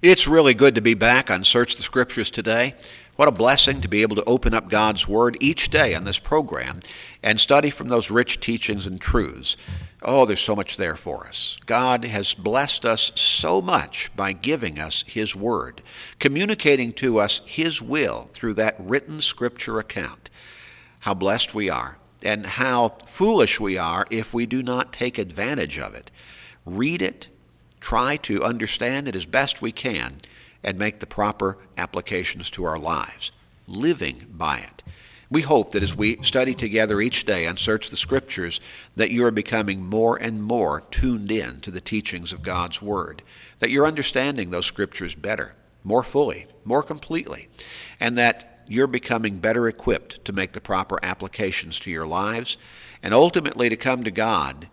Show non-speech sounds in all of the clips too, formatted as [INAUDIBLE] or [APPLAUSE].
It's really good to be back on Search the Scriptures today. What a blessing to be able to open up God's Word each day on this program and study from those rich teachings and truths. Oh, there's so much there for us. God has blessed us so much by giving us His Word, communicating to us His will through that written Scripture account. How blessed we are, and how foolish we are if we do not take advantage of it. Read it try to understand it as best we can and make the proper applications to our lives, living by it. We hope that as we study together each day and search the Scriptures, that you are becoming more and more tuned in to the teachings of God's Word, that you're understanding those Scriptures better, more fully, more completely, and that you're becoming better equipped to make the proper applications to your lives, and ultimately to come to God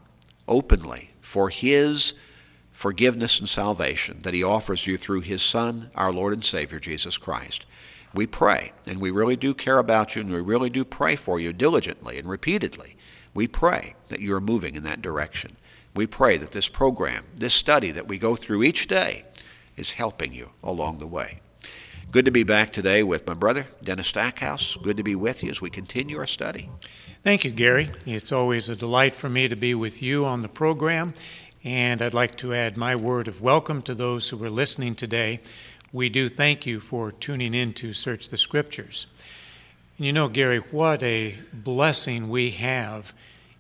openly for His forgiveness and salvation that He offers you through His Son, our Lord and Savior, Jesus Christ. We pray, and we really do care about you, and we really do pray for you diligently and repeatedly. We pray that you are moving in that direction. We pray that this program, this study that we go through each day, is helping you along the way. Good to be back today with my brother, Dennis Stackhouse. Good to be with you as we continue our study. Thank you, Gary. It's always a delight for me to be with you on the program and I'd like to add my word of welcome to those who are listening today. We do thank you for tuning in to Search the Scriptures. And you know, Gary, what a blessing we have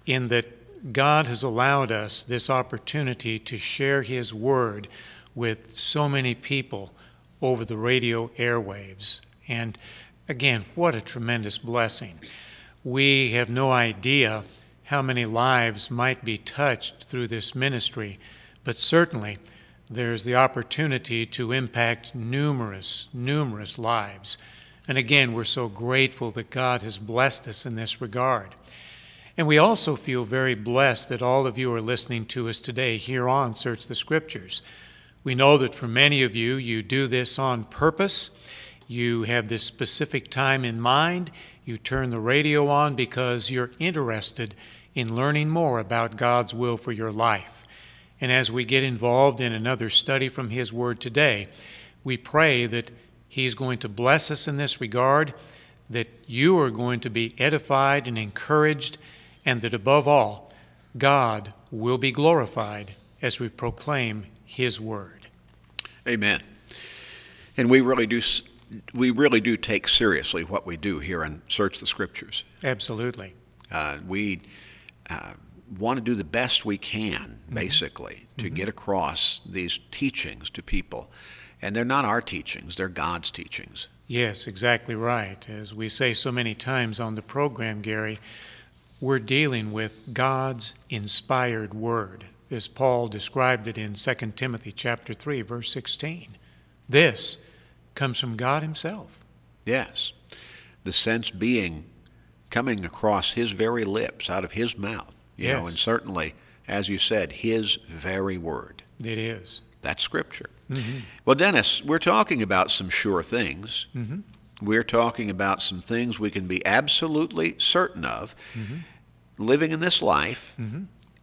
in that God has allowed us this opportunity to share His Word with so many people over the radio airwaves. And again, what a tremendous blessing. We have no idea how many lives might be touched through this ministry, but certainly there's the opportunity to impact numerous, numerous lives. And again, we're so grateful that God has blessed us in this regard. And we also feel very blessed that all of you are listening to us today here on Search the Scriptures. We know that for many of you, you do this on purpose. You have this specific time in mind. You turn the radio on because you're interested in learning more about God's will for your life. And as we get involved in another study from His Word today, we pray that He's going to bless us in this regard, that you are going to be edified and encouraged, and that above all, God will be glorified as we proclaim His Word. Amen. And we really do we really do take seriously what we do here and search the scriptures. Absolutely. Uh, we uh, want to do the best we can, mm-hmm. basically, mm-hmm. to get across these teachings to people. And they're not our teachings, they're God's teachings. Yes, exactly right. As we say so many times on the program, Gary, we're dealing with God's inspired word, as Paul described it in 2 Timothy chapter 3, verse 16. This comes from God himself. Yes. The sense being coming across his very lips, out of his mouth. You yes. know, and certainly, as you said, his very word. It is. That's scripture. Mm-hmm. Well, Dennis, we're talking about some sure things. Mm-hmm. We're talking about some things we can be absolutely certain of mm-hmm. living in this life.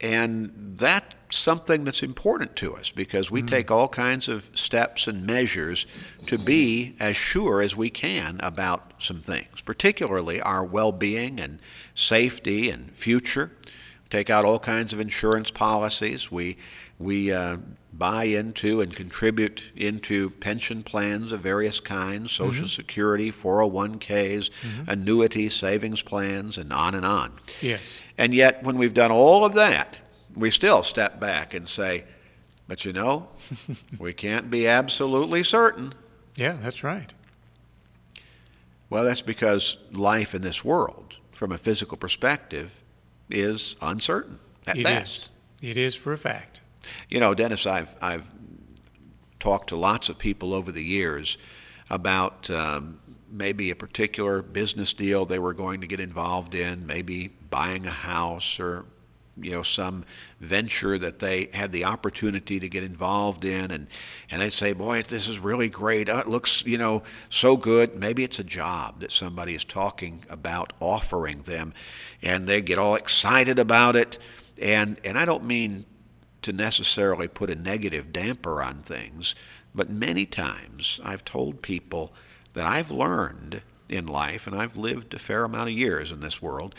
And that's something that's important to us because we mm-hmm. take all kinds of steps and measures to be as sure as we can about some things, particularly our well being and safety and future. We take out all kinds of insurance policies. We, we uh, buy into and contribute into pension plans of various kinds Social mm-hmm. Security, 401ks, mm-hmm. annuity savings plans, and on and on. Yes. And yet, when we've done all of that, we still step back and say, but you know, [LAUGHS] we can't be absolutely certain. Yeah, that's right. Well, that's because life in this world, from a physical perspective, is uncertain at it best. Is. It is for a fact. You know, Dennis, I've I've talked to lots of people over the years about um, maybe a particular business deal they were going to get involved in, maybe buying a house or you know some venture that they had the opportunity to get involved in and and they'd say boy this is really great. Uh, it looks you know so good. Maybe it's a job that somebody is talking about offering them and they get all excited about it. And and I don't mean to necessarily put a negative damper on things But many times I've told people that I've learned in life, and I've lived a fair amount of years in this world,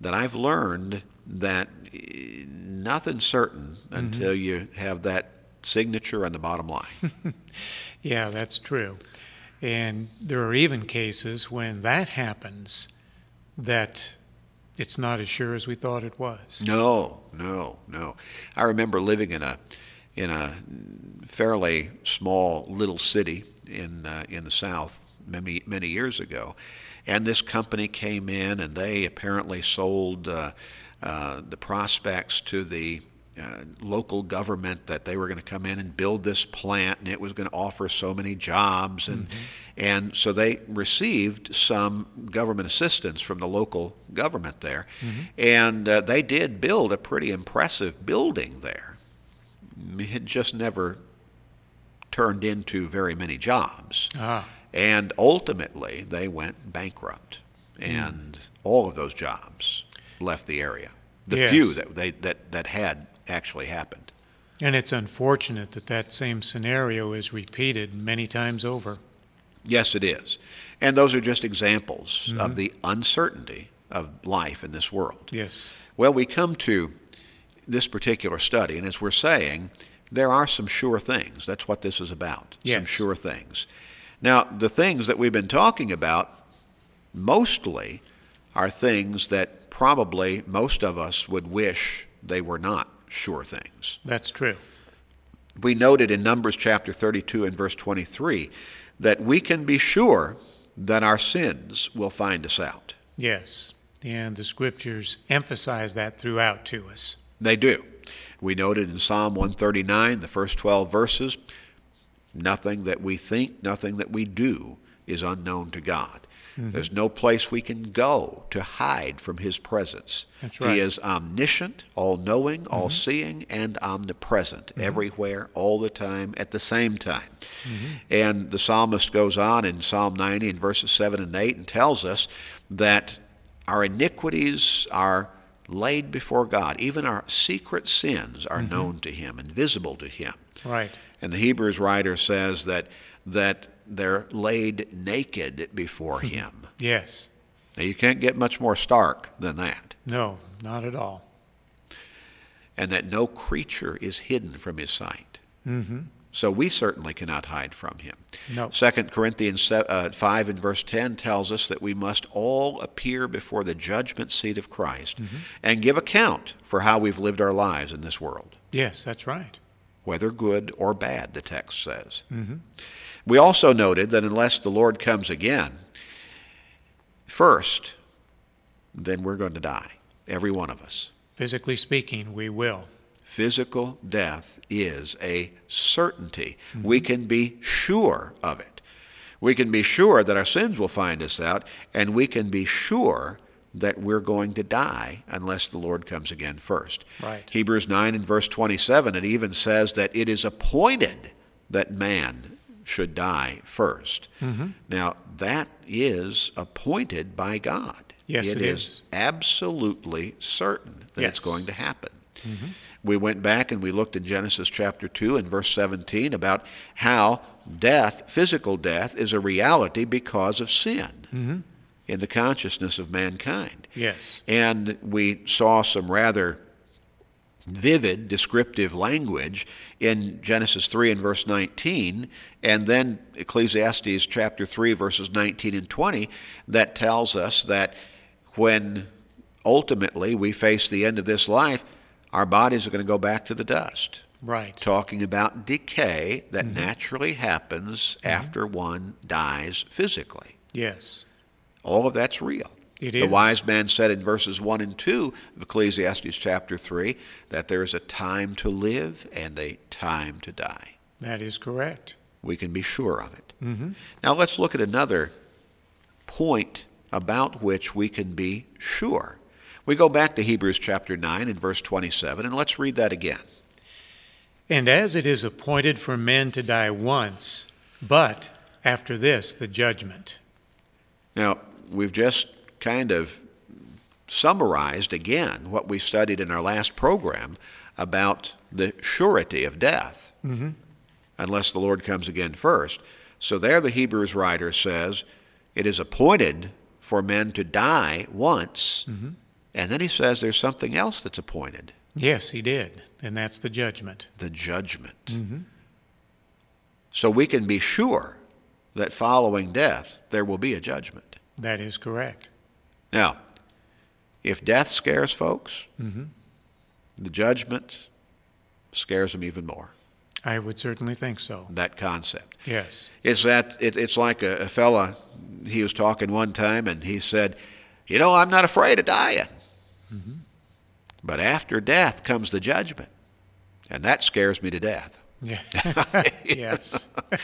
that I've learned that eh, nothing's certain until you have that signature on the bottom line. [LAUGHS] [LAUGHS] Yeah, that's true. And there are even cases when that happens that it's not as sure as we thought it was. No, no, no. I remember living in a in a fairly small little city in uh, in the South many many years ago, and this company came in and they apparently sold uh, uh, the prospects to the uh, local government that they were going to come in and build this plant and it was going to offer so many jobs and and so they received some government assistance from the local government there. And uh, they did build a pretty impressive building there. It just never turned into very many jobs. Ah, and ultimately they went bankrupt and all of those jobs left the area. The Yes. few that they that that had actually happened. And it's unfortunate that that same scenario is repeated many times over. yes it is. And those are just examples of mm-hmm. the uncertainty of life in this world. Yes. well we come to this particular study and as we're saying there are some sure things. That's what this is about some sure things. Now the things that we've been talking about mostly are things that probably most of us would wish they were not sure things. That's true. We noted in Numbers chapter 32 and verse 23 that we can be sure that our sins will find us out. Yes. And the scriptures emphasize that throughout to us. They do. We noted in Psalm 139, the first 12 verses, nothing that we think, nothing that we do is unknown to God. Mm-hmm. There's no place we can go to hide from His presence. Right. He is omniscient, all knowing, mm-hmm. all seeing, and omnipresent, mm-hmm. everywhere, all the time, at the same time. And the psalmist goes on in Psalm 90 in verses 7 and 8 and tells us that our iniquities are laid before God. Even our secret sins are known to Him and visible to Him. Right. And the Hebrews writer says that that they're laid naked before Him. Yes. Now you can't get much more stark than that. No, not at all. And that no creature is hidden from His sight. Mm-hmm. So we certainly cannot hide from Him. No. 2 Corinthians uh, 5 and verse 10 tells us that we must all appear before the judgment seat of Christ and give account for how we've lived our lives in this world. Yes, that's right. Whether good or bad, the text says. Mm-hmm. We also noted that unless the Lord comes again, first, then we're going to die, every one of us. Physically speaking, we will. Physical death is a certainty. We can be sure of it. We can be sure that our sins will find us out, and we can be sure that we're going to die unless the Lord comes again first. Right. Hebrews 9 and verse 27, it even says that it is appointed that man should die 1st Mm-hmm. Now, that is appointed by God. Yes, it is is. absolutely certain that it's Yes. Mm-hmm. going to happen. We went back and we looked in Genesis chapter 2 and verse 17 about how death, physical death, is a reality because of sin Mm-hmm. In the consciousness of mankind. Yes. And we saw some rather vivid descriptive language in Genesis 3 and verse 19, and then Ecclesiastes chapter 3, verses 19 and 20, that tells us that when ultimately we face the end of this life, our bodies are going to go back to the dust. Right. Talking about decay that mm-hmm. naturally happens mm-hmm. after one dies physically. Yes. All of that's real. It the wise man said in verses 1 and 2 of Ecclesiastes chapter 3 that there is a time to live and a time to die. That is correct. We can be sure of it. Mm-hmm. Now let's look at another point about which we can be sure. We go back to Hebrews chapter 9 and verse 27, and let's read that again. And as it is appointed for men to die once, but after this the judgment. Now, we've just kind of summarized again what we studied in our last program about the surety of death. Mm-hmm. unless the Lord comes again first. So there the Hebrews writer says it is appointed for men to die once, and then he says there's something else that's appointed Yes, he did. And that's the judgment. the judgment. So we can be sure that following death there will be a judgment. That is correct. Now, if death scares folks, mm-hmm. the judgment scares them even more. I would certainly think so. That concept. Yes. It's that it, it's like a, a fella. He was talking one time, and he said, "You know, I'm not afraid of dying, mm-hmm. but after death comes the judgment, and that scares me to death." Yeah. [LAUGHS] [LAUGHS] yes. [LAUGHS]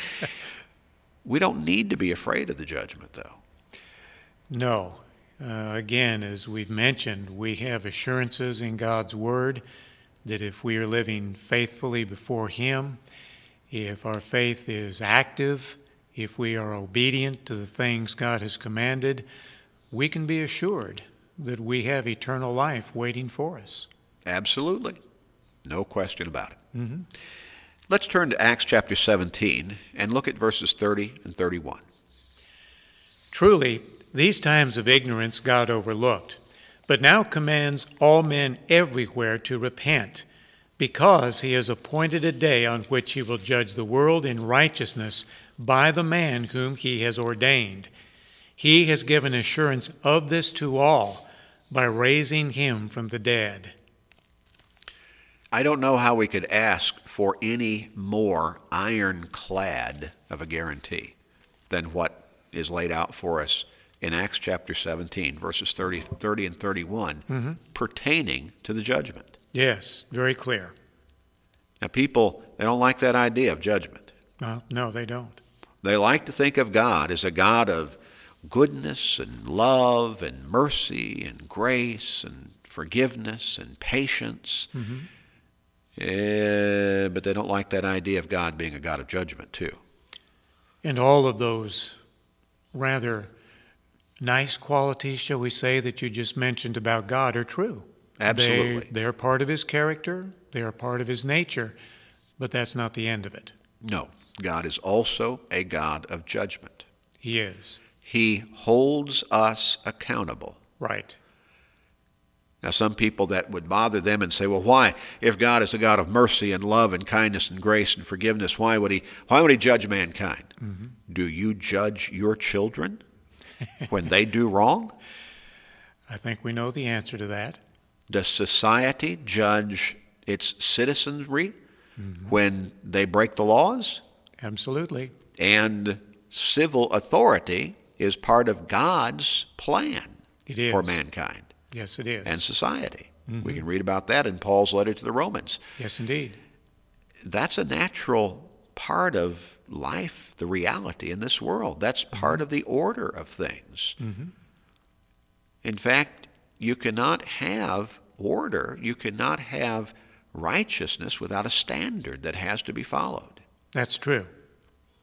We don't need to be afraid of the judgment, though. No. Uh, again, as we've mentioned, we have assurances in God's Word that if we are living faithfully before Him, if our faith is active, if we are obedient to the things God has commanded, we can be assured that we have eternal life waiting for us. Absolutely, no question about it. Let's turn to Acts chapter 17 and look at verses 30 and 31. Truly, these times of ignorance God overlooked, but now commands all men everywhere to repent, because he has appointed a day on which he will judge the world in righteousness by the man whom he has ordained. He has given assurance of this to all by raising him from the dead. I don't know how we could ask for any more ironclad of a guarantee than what is laid out for us in Acts chapter 17, verses 30, 30 and 31, mm-hmm. pertaining to the judgment. Yes, very clear. Now, people, they don't like that idea of judgment. Well, no, they don't. They like to think of God as a God of goodness and love and mercy and grace and forgiveness and patience. Mm-hmm. Eh, but they don't like that idea of God being a God of judgment, too. And all of those rather nice qualities, shall we say, that you just mentioned about God are true. Absolutely. They, they're part of His character, they are part of His nature, but that's not the end of it. No, God is also a God of judgment. He is. He holds us accountable. Right. Now, some people that would bother them and say, "Well, why, if God is a God of mercy and love and kindness and grace and forgiveness, why would He, why would He judge mankind? Mm-hmm. Do you judge your children when they do wrong? I think we know the answer to that. Does society judge its citizenry mm-hmm. when they break the laws? Absolutely. And civil authority is part of God's plan It is. for mankind Yes, it is. and society. We mm-hmm. can read about that in Paul's letter to the Romans. yes, indeed. That's a natural part of life, the reality in this world. That's mm-hmm. part of the order of things. Mm-hmm. In fact, you cannot have order, you cannot have righteousness without a standard that has to be followed. That's true.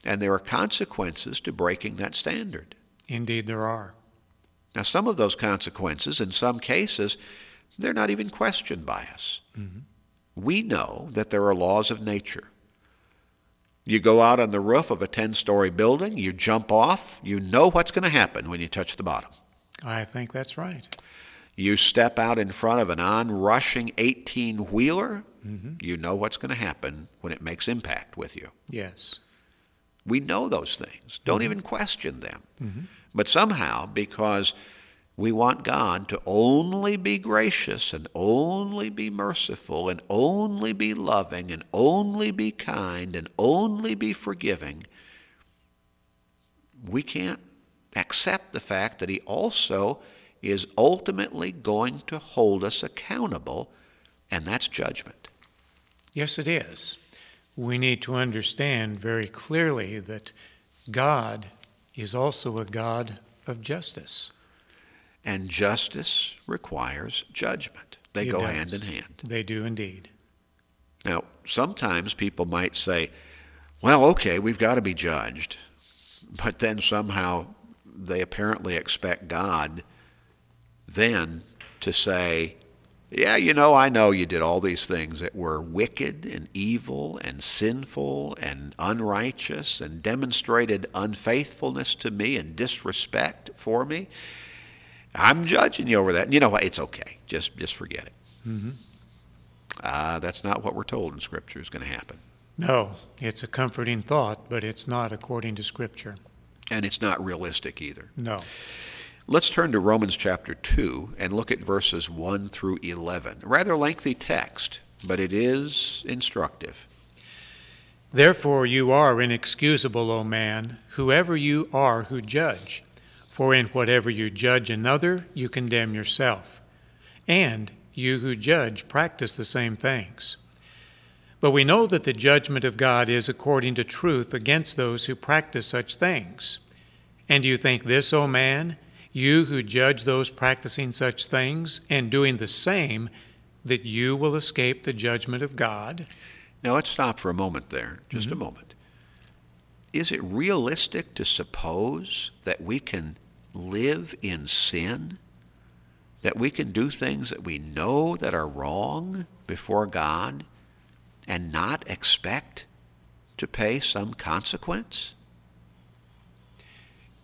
And there are consequences to breaking that standard. Indeed, there are. Now, some of those consequences, in some cases, they're not even questioned by us. Mm-hmm. We know that there are laws of nature. You go out on the roof of a 10 story building, you jump off, you know what's going to happen when you touch the bottom. I think that's right. You step out in front of an onrushing 18 wheeler, mm-hmm. you know what's going to happen when it makes impact with you. Yes. We know those things. Don't mm-hmm. even question them. Mm-hmm. But somehow, because we want God to only be gracious and only be merciful and only be loving and only be kind and only be forgiving, we can't accept the fact that He also is ultimately going to hold us accountable, and that's judgment. Yes, it is. We need to understand very clearly that God is also a God of justice. And justice requires judgment. They It go does. hand in hand. They do indeed. Now, sometimes people might say, well, okay, we've got to be judged. But then somehow they apparently expect God then to say, Yeah, you know, I know you did all these things that were wicked and evil and sinful and unrighteous and demonstrated unfaithfulness to me and disrespect for me. I'm judging you over that. You know what? It's okay. Just just forget it. Mm-hmm. Uh, that's not what we're told in Scripture is going to happen. No, it's a comforting thought, but it's not according to Scripture. And it's not realistic either. No. Let's turn to Romans chapter 2 and look at verses 1 through 11. Rather lengthy text, but it is instructive. Therefore you are inexcusable, O man, whoever you are who judge. For in whatever you judge another, you condemn yourself. And you who judge practice the same things. But we know that the judgment of God is according to truth against those who practice such things. And do you think this, O man, you who judge those practicing such things and doing the same, that you will escape the judgment of God? Now let's stop for a moment there, just Mm-hmm. a moment. Is it realistic to suppose that we can live in sin? That we can do things that we know that are wrong before God and not expect to pay some consequence?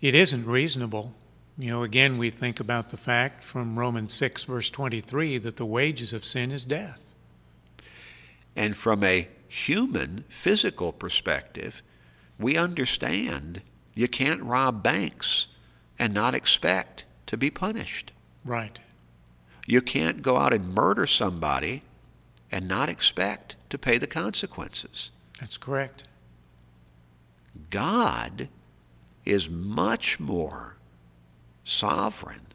It isn't reasonable. You know, again, we think about the fact from Romans 6, verse 23, that the wages of sin is death. And from a human, physical perspective, we understand you can't rob banks and not expect to be punished. Right. You can't go out and murder somebody and not expect to pay the consequences. That's correct. God is much more sovereign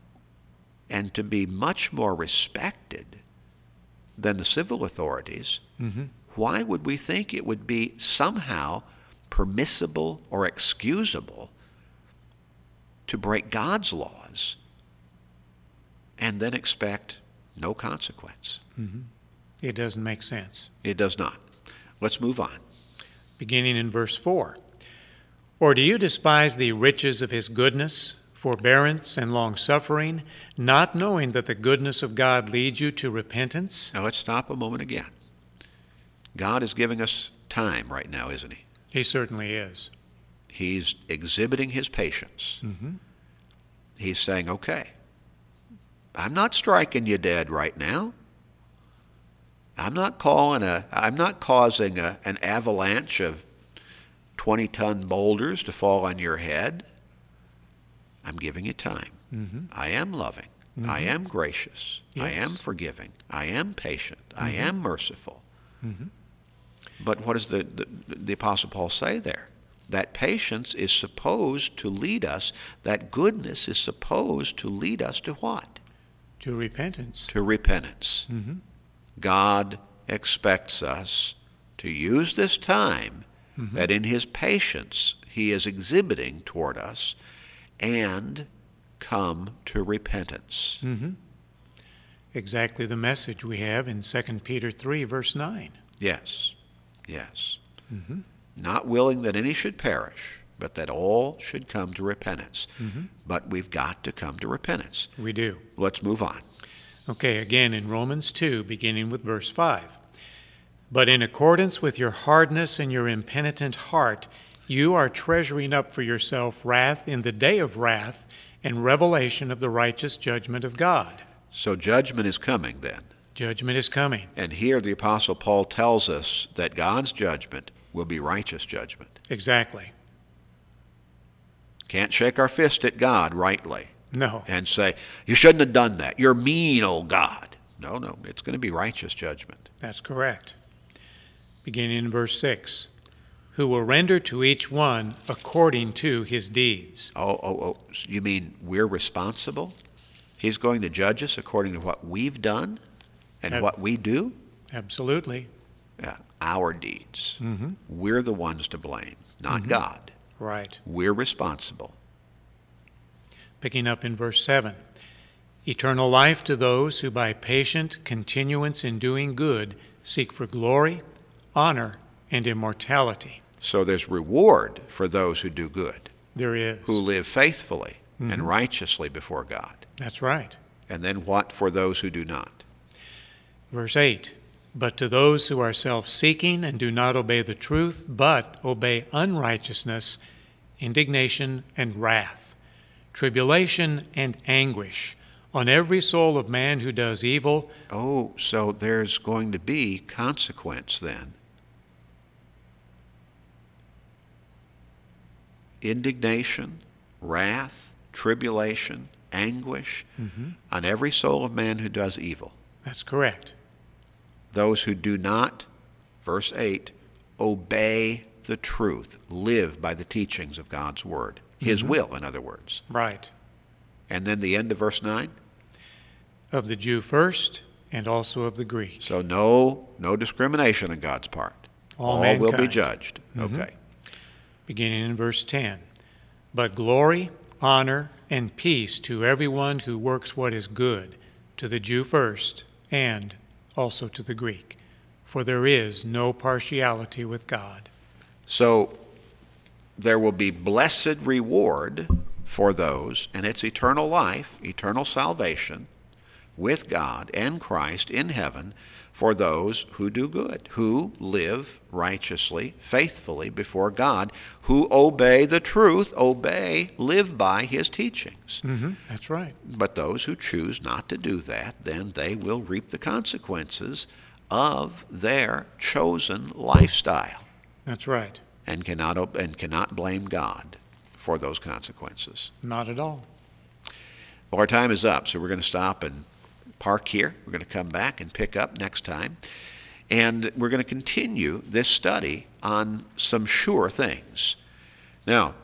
and to be much more respected than the civil authorities. Mm-hmm. Why would we think it would be somehow permissible or excusable to break God's laws and then expect no consequence? Mm-hmm. It doesn't make sense. It does not. Let's move on. Beginning in verse 4 Or do you despise the riches of his goodness, forbearance, and long suffering, not knowing that the goodness of God leads you to repentance? Now let's stop a moment again. God is giving us time right now, isn't he? He certainly is. He's exhibiting his patience. Mm-hmm. He's saying, okay, I'm not striking you dead right now. I'm not calling a, I'm not causing a, an avalanche of 20 ton boulders to fall on your head. I'm giving you time. Mm-hmm. I am loving. I am gracious. I am forgiving. I am patient. I am merciful. Mm-hmm. But what does the, the, the Apostle Paul say there? That patience is supposed to lead us, that goodness is supposed to lead us to what? To repentance. To repentance. Mm-hmm. God expects us to use this time Mhm. that in his patience he is exhibiting toward us and come to repentance. Mm-hmm. Exactly the message we have in 2 Peter 3, verse 9. Yes, yes. Mm-hmm. Not willing that any should perish, but that all should come to repentance. Mm-hmm. But we've got to come to repentance. We do. Let's move on. Okay, again in Romans 2, beginning with verse 5. But in accordance with your hardness and your impenitent heart, you are treasuring up for yourself wrath in the day of wrath and revelation of the righteous judgment of God. So judgment is coming then. Judgment is coming. And here the Apostle Paul tells us that God's judgment will be righteous judgment. Exactly. Can't shake our fist at God rightly No. and say, You shouldn't have done that. You're mean, old God. No, no, it's going to be righteous judgment. That's correct. Beginning in verse 6 Who will render to each one according to his deeds. Oh, oh, oh, you mean we're responsible? He's going to judge us according to what we've done and Ab- what we do? Absolutely. Yeah, our deeds. Mm-hmm. We're the ones to blame, not Mhm. God. Right. We're responsible. Picking up in verse 7 Eternal life to those who by patient continuance in doing good seek for glory, honor, and immortality. So there's reward for those who do good, There is. who live faithfully Mhm. and righteously before God. That's right. And then what for those who do not? Verse 8 But to those who are self seeking and do not obey the truth, but obey unrighteousness, indignation and wrath, tribulation and anguish on every soul of man who does evil. Oh, so there's going to be consequence then. Indignation, wrath, tribulation, anguish Mm-hmm. on every soul of man who does evil. That's correct. Those who do not, verse 8, obey the truth, live by the teachings of God's word, His will, in other words. Right. And then the end of verse 9. Of the Jew first, and also of the Greek. So no, no discrimination on God's part. All All will be judged. Mhm. Okay. beginning in verse 10. But glory, honor, and peace to everyone who works what is good, to the Jew first, and also to the Greek. For there is no partiality with God. So there will be blessed reward for those, and it's eternal life, eternal salvation with God and Christ in heaven for those who do good, who live righteously, faithfully before God, who obey the truth, obey, live by His teachings. Mm-hmm. That's right. But those who choose not to do that, then they will reap the consequences of their chosen lifestyle That's right. and cannot, ob- and cannot blame God for those consequences. Not at all. Well, our time is up, so we're going to stop and park here. We're going to come back and pick up next time. And we're going to continue this study on some sure things. Now,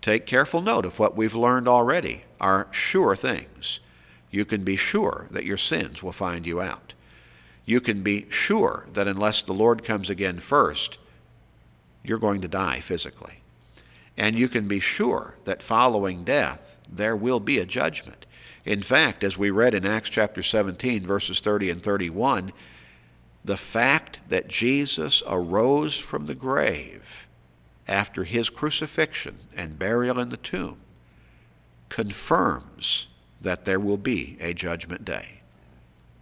take careful note of what we've learned already are sure things. You can be sure that your sins will find you out. You can be sure that unless the Lord comes again first, you're going to die physically. And you can be sure that following death, there will be a judgment. In fact, as we read in Acts chapter 17, verses 30 and 31, the fact that Jesus arose from the grave after his crucifixion and burial in the tomb confirms that there will be a judgment day.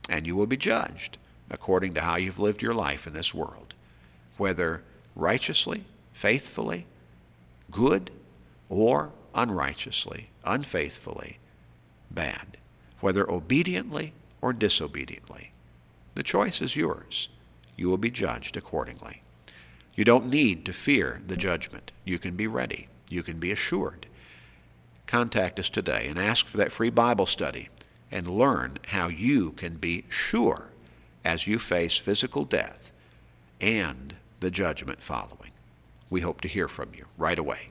And you will be judged according to how you've lived your life in this world, whether righteously, faithfully, good, or unrighteously, unfaithfully, bad, whether obediently or disobediently. The choice is yours. You will be judged accordingly. You don't need to fear the judgment. You can be ready. You can be assured. Contact us today and ask for that free Bible study and learn how you can be sure as you face physical death and the judgment following. We hope to hear from you right away.